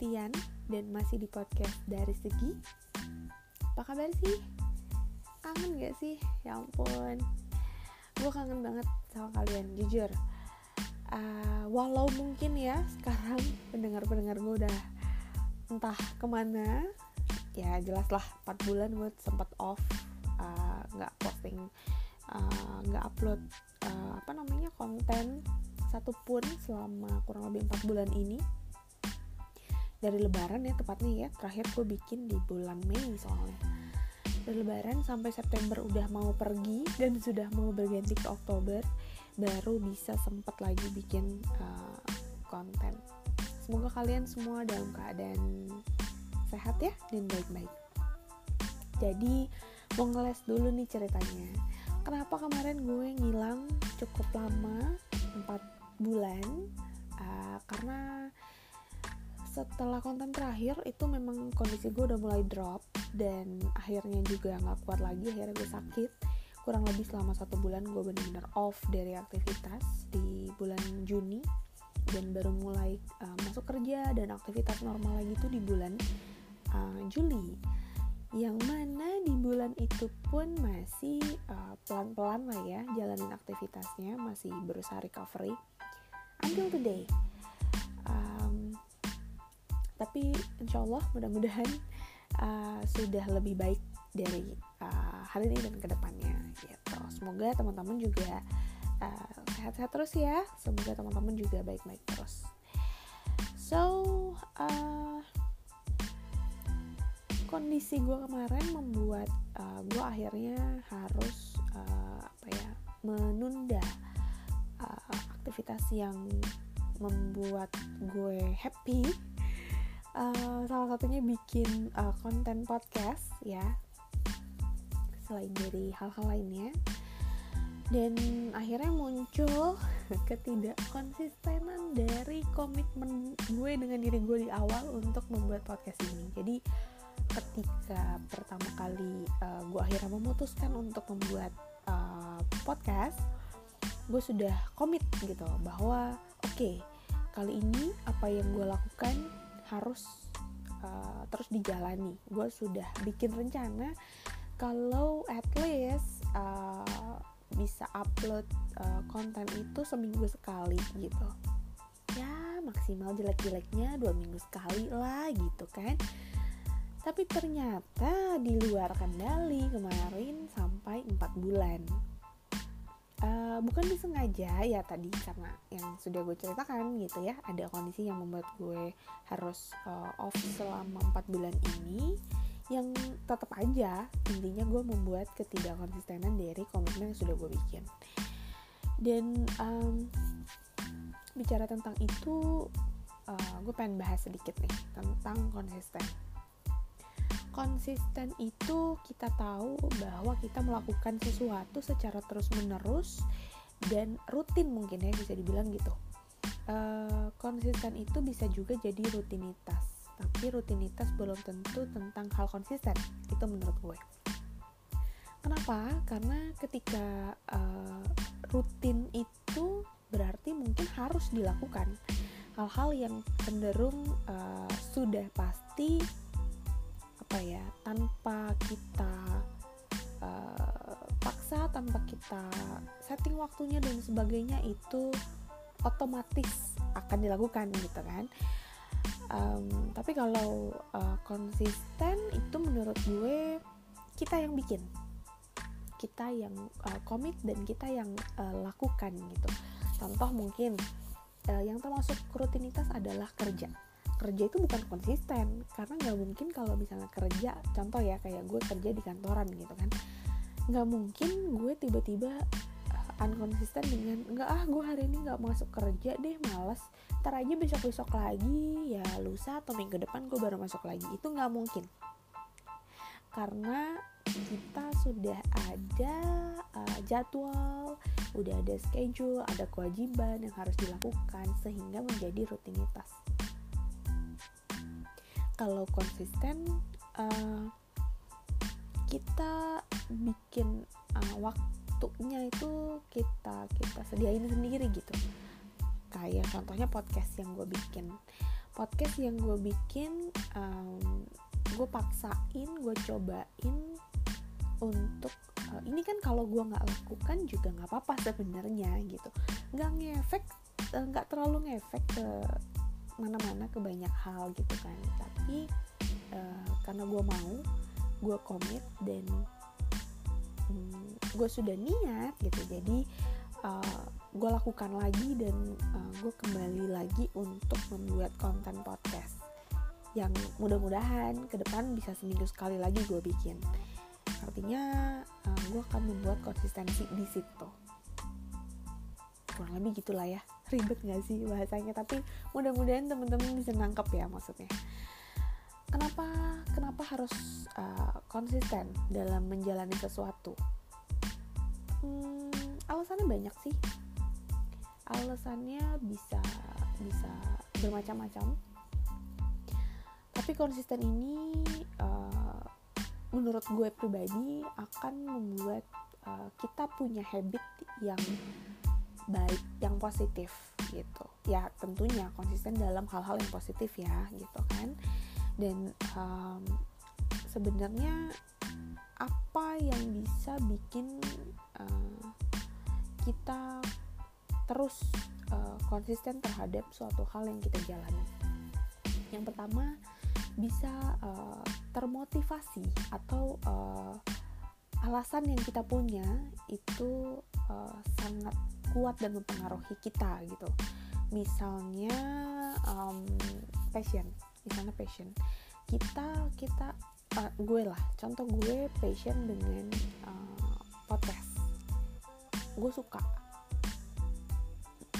gantian dan masih di podcast dari segi Apa kabar sih? Kangen gak sih? Ya ampun Gue kangen banget sama kalian, jujur uh, Walau mungkin ya sekarang pendengar-pendengar gue udah entah ke mana Ya jelas lah 4 bulan gue sempet off uh, Gak posting uh, upload uh, apa namanya konten satupun selama kurang lebih empat bulan ini dari lebaran ya tepatnya ya terakhir gue bikin di bulan Mei soalnya. Dari lebaran sampai September udah mau pergi dan sudah mau berganti ke Oktober baru bisa sempet lagi bikin uh, konten. Semoga kalian semua dalam keadaan sehat ya dan baik-baik. Jadi mau ngeles dulu nih ceritanya. Kenapa kemarin gue ngilang cukup lama 4 bulan? Uh, karena setelah konten terakhir itu memang kondisi gue udah mulai drop dan akhirnya juga nggak kuat lagi akhirnya gue sakit. Kurang lebih selama satu bulan gue benar-benar off dari aktivitas di bulan Juni dan baru mulai uh, masuk kerja dan aktivitas normal lagi tuh di bulan uh, Juli. Yang mana di bulan itu pun masih uh, pelan-pelan lah ya jalanin aktivitasnya masih berusaha recovery. Until today tapi insya Allah mudah-mudahan uh, sudah lebih baik dari uh, hari ini dan ke depannya gitu. Semoga teman-teman juga uh, sehat-sehat terus ya. Semoga teman-teman juga baik-baik terus. So uh, kondisi gue kemarin membuat uh, gue akhirnya harus uh, apa ya menunda uh, aktivitas yang membuat gue happy uh, salah satunya bikin uh, konten podcast ya. Selain dari hal-hal lainnya. Dan akhirnya muncul ketidak konsistenan dari komitmen gue dengan diri gue di awal untuk membuat podcast ini. Jadi ketika pertama kali uh, gue akhirnya memutuskan untuk membuat uh, podcast gue sudah komit gitu bahwa oke okay, kali ini apa yang gue lakukan harus uh, terus dijalani. Gue sudah bikin rencana kalau at least uh, bisa upload uh, konten itu seminggu sekali gitu. Ya maksimal jelek-jeleknya dua minggu sekali lah gitu kan. Tapi ternyata di luar kendali kemarin sampai empat bulan uh, bukan disengaja ya tadi karena yang sudah gue ceritakan gitu ya. Ada kondisi yang membuat gue harus uh, off selama 4 bulan ini yang tetap aja intinya gue membuat ketidakkonsistenan dari komitmen yang sudah gue bikin. Dan um, bicara tentang itu uh, gue pengen bahas sedikit nih tentang konsisten konsisten itu kita tahu bahwa kita melakukan sesuatu secara terus-menerus dan rutin mungkin ya bisa dibilang gitu. Uh, konsisten itu bisa juga jadi rutinitas, tapi rutinitas belum tentu tentang hal konsisten. Itu menurut gue. Kenapa? Karena ketika uh, rutin itu berarti mungkin harus dilakukan hal-hal yang cenderung uh, sudah pasti apa ya tanpa kita uh, paksa tanpa kita setting waktunya dan sebagainya itu otomatis akan dilakukan gitu kan. Um, tapi kalau uh, konsisten itu menurut gue kita yang bikin. Kita yang uh, komit dan kita yang uh, lakukan gitu. Contoh mungkin uh, yang termasuk rutinitas adalah kerja kerja itu bukan konsisten. Karena nggak mungkin kalau misalnya kerja contoh ya kayak gue kerja di kantoran gitu kan. Nggak mungkin gue tiba-tiba uh, unkonsisten dengan nggak ah gue hari ini nggak masuk kerja deh males. Ntar aja besok besok lagi ya lusa atau minggu depan gue baru masuk lagi. Itu nggak mungkin. Karena kita sudah ada uh, jadwal, udah ada schedule, ada kewajiban yang harus dilakukan sehingga menjadi rutinitas kalau konsisten uh, kita bikin uh, waktunya itu kita kita sediain sendiri gitu. Kayak contohnya podcast yang gue bikin. Podcast yang gue bikin um, gue paksain gue cobain untuk uh, ini kan kalau gue nggak lakukan juga nggak apa-apa sebenarnya gitu. Nggak ngefek eh, nggak terlalu ngefek ke mana-mana ke banyak hal gitu kan. Tapi uh, karena gue mau gue komit dan um, gue sudah niat gitu. Jadi uh, gue lakukan lagi dan uh, gue kembali lagi untuk membuat konten podcast yang mudah-mudahan ke depan bisa seminggu sekali lagi gue bikin. Artinya uh, gue akan membuat konsistensi di situ kurang lebih gitulah ya. Ribet gak sih bahasanya? Tapi mudah-mudahan temen-temen bisa nangkep ya maksudnya. Kenapa kenapa harus uh, konsisten dalam menjalani sesuatu? Hmm, alasannya banyak sih. Alasannya bisa bisa bermacam-macam. Tapi konsisten ini uh, menurut gue pribadi akan membuat uh, kita punya habit yang baik yang positif gitu. Ya tentunya konsisten dalam hal-hal yang positif ya gitu kan. Dan um, sebenarnya apa yang bisa bikin uh, kita terus uh, konsisten terhadap suatu hal yang kita jalani? Yang pertama bisa uh, termotivasi atau uh, alasan yang kita punya itu uh, sangat kuat dan mempengaruhi kita gitu. Misalnya um, passion. Misalnya passion. Kita kita uh, gue lah. Contoh gue passion dengan uh, podcast. Gue suka.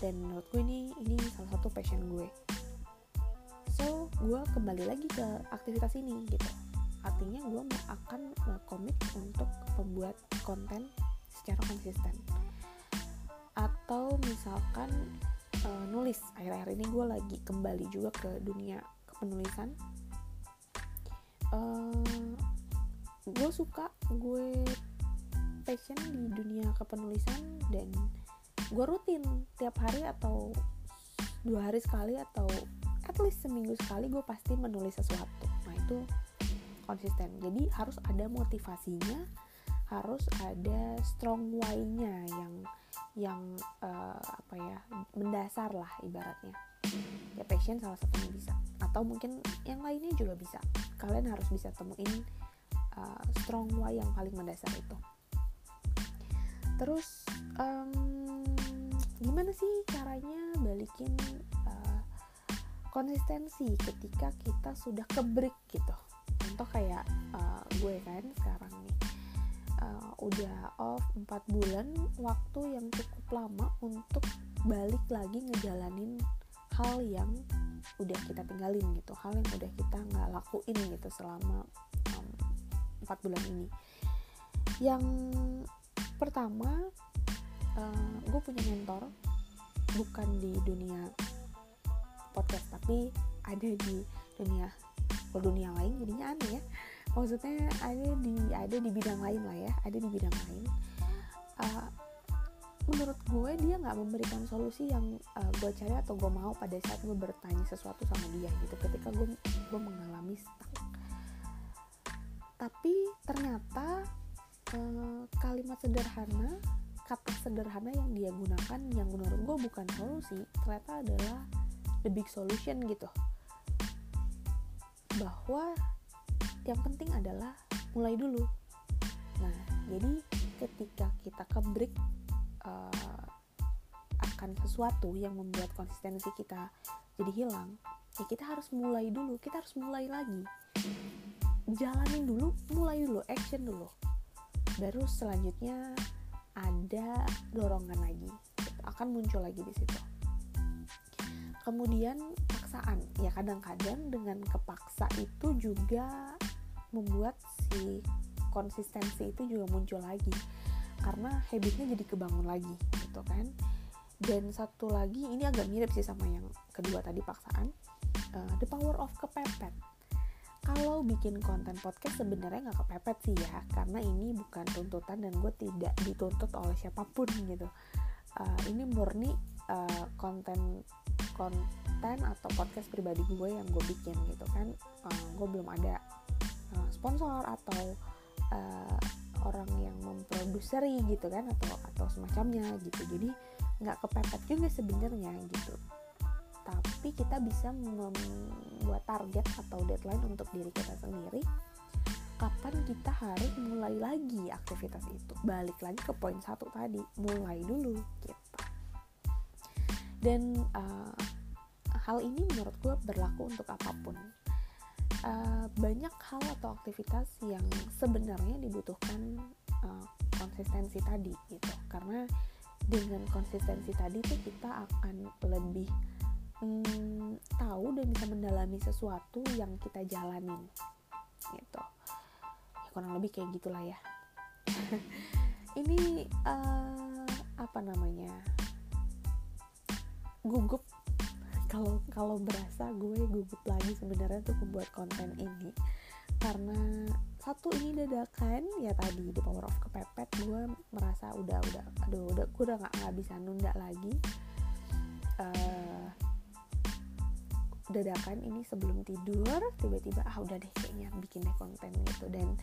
Dan menurut gue ini ini salah satu passion gue. So gue kembali lagi ke aktivitas ini gitu. Artinya gue akan komit untuk membuat konten secara konsisten atau misalkan uh, nulis. Akhir-akhir ini gue lagi kembali juga ke dunia kepenulisan uh, gue suka gue passion di dunia kepenulisan dan gue rutin tiap hari atau dua hari sekali atau at least seminggu sekali gue pasti menulis sesuatu. Nah itu konsisten. Jadi harus ada motivasinya harus ada strong why-nya yang yang uh, apa ya mendasar lah ibaratnya. Ya passion salah satunya bisa. Atau mungkin yang lainnya juga bisa. Kalian harus bisa temuin uh, strong why yang paling mendasar itu. Terus um, gimana sih caranya balikin konsistensi ketika kita sudah kebrik gitu? Contoh kayak uh, gue kan sekarang nih uh, udah off 4 bulan waktu yang cukup lama untuk balik lagi ngejalanin hal yang udah kita tinggalin gitu hal yang udah kita nggak lakuin gitu selama um, 4 bulan ini. Yang pertama uh, gue punya mentor bukan di dunia podcast tapi ada di dunia dunia lain jadinya aneh ya maksudnya ada di ada di bidang lain lah ya ada di bidang lain. Uh, menurut gue dia nggak memberikan solusi yang uh, gue cari atau gue mau pada saat gue bertanya sesuatu sama dia gitu. Ketika gue gue mengalami stuck. Tapi ternyata uh, kalimat sederhana kata sederhana yang dia gunakan yang menurut gue bukan solusi ternyata adalah the big solution gitu. Bahwa yang penting adalah mulai dulu. Nah jadi ketika kita ke break uh, akan sesuatu yang membuat konsistensi kita jadi hilang ya kita harus mulai dulu kita harus mulai lagi. Jalanin dulu mulai dulu action dulu. Baru selanjutnya ada dorongan lagi akan muncul lagi di situ. Kemudian paksaan ya kadang-kadang dengan kepaksa itu juga membuat si konsistensi itu juga muncul lagi. Karena habitnya jadi kebangun lagi gitu kan. Dan satu lagi ini agak mirip sih sama yang kedua tadi paksaan. Uh, the power of kepepet. Kalau bikin konten podcast sebenarnya nggak kepepet sih ya karena ini bukan tuntutan dan gue tidak dituntut oleh siapa pun gitu. Uh, ini murni uh, konten konten atau podcast pribadi gue yang gue bikin gitu kan. Uh, gue belum ada uh, sponsor atau uh, orang yang memproduseri gitu kan atau atau semacamnya gitu. Jadi nggak kepepet juga sebenarnya gitu. Tapi kita bisa membuat target atau deadline untuk diri kita sendiri. Kapan kita harus mulai lagi aktivitas itu? Balik lagi ke poin satu tadi mulai dulu gitu. Dan uh, hal ini menurut gue berlaku untuk apa pun uh, banyak hal atau aktivitas yang sebenarnya dibutuhkan uh, konsistensi tadi gitu. Karena dengan konsistensi tadi tuh kita akan lebih hmm, tahu dan bisa mendalami sesuatu yang kita jalanin gitu. Kurang lebih kayak gitulah ya. Ini uh, apa namanya gugup kalau kalau berasa gue gugup lagi sebenarnya untuk membuat konten ini. Karena satu ini dadakan ya tadi di power of kepepet gue merasa udah udah aduh udah gue udah nggak bisa nunda lagi. Uh, dadakan ini sebelum tidur tiba-tiba ah udah deh kayaknya bikin deh konten gitu. Dan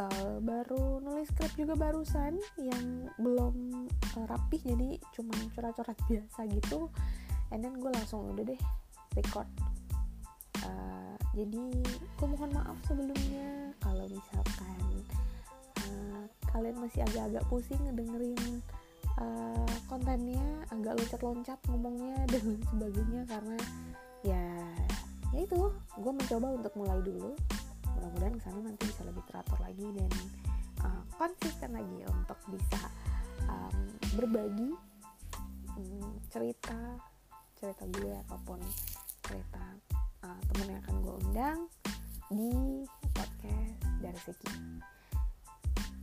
uh, baru nulis skrip juga barusan yang belum uh, rapih jadi cuma coret-coret biasa gitu and then gue langsung udah deh record. Uh, jadi gue mohon maaf sebelumnya kalau misalkan uh, kalian masih agak-agak pusing ngedengerin uh, kontennya agak loncat-loncat ngomongnya dan sebagainya karena ya ya itu gue mencoba untuk mulai dulu. Mudah-mudahan ke sana nanti bisa lebih teratur lagi dan uh, konsisten lagi untuk bisa um, berbagi um, cerita cerita gue ataupun cerita uh, temen yang akan gue undang di podcast dari segi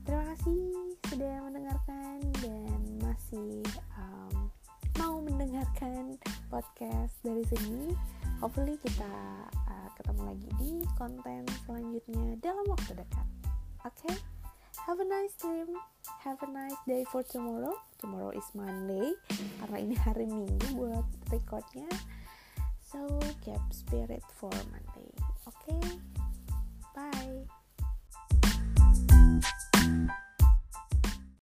terima kasih sudah mendengarkan dan masih um, mau mendengarkan podcast dari sini hopefully kita uh, ketemu lagi di konten selanjutnya dalam waktu dekat. Oke? okay? Have a nice dream. Have a nice day for tomorrow. Tomorrow is Monday karena ini hari Minggu buat recordnya. So keep spirit for Monday. Oke okay? bye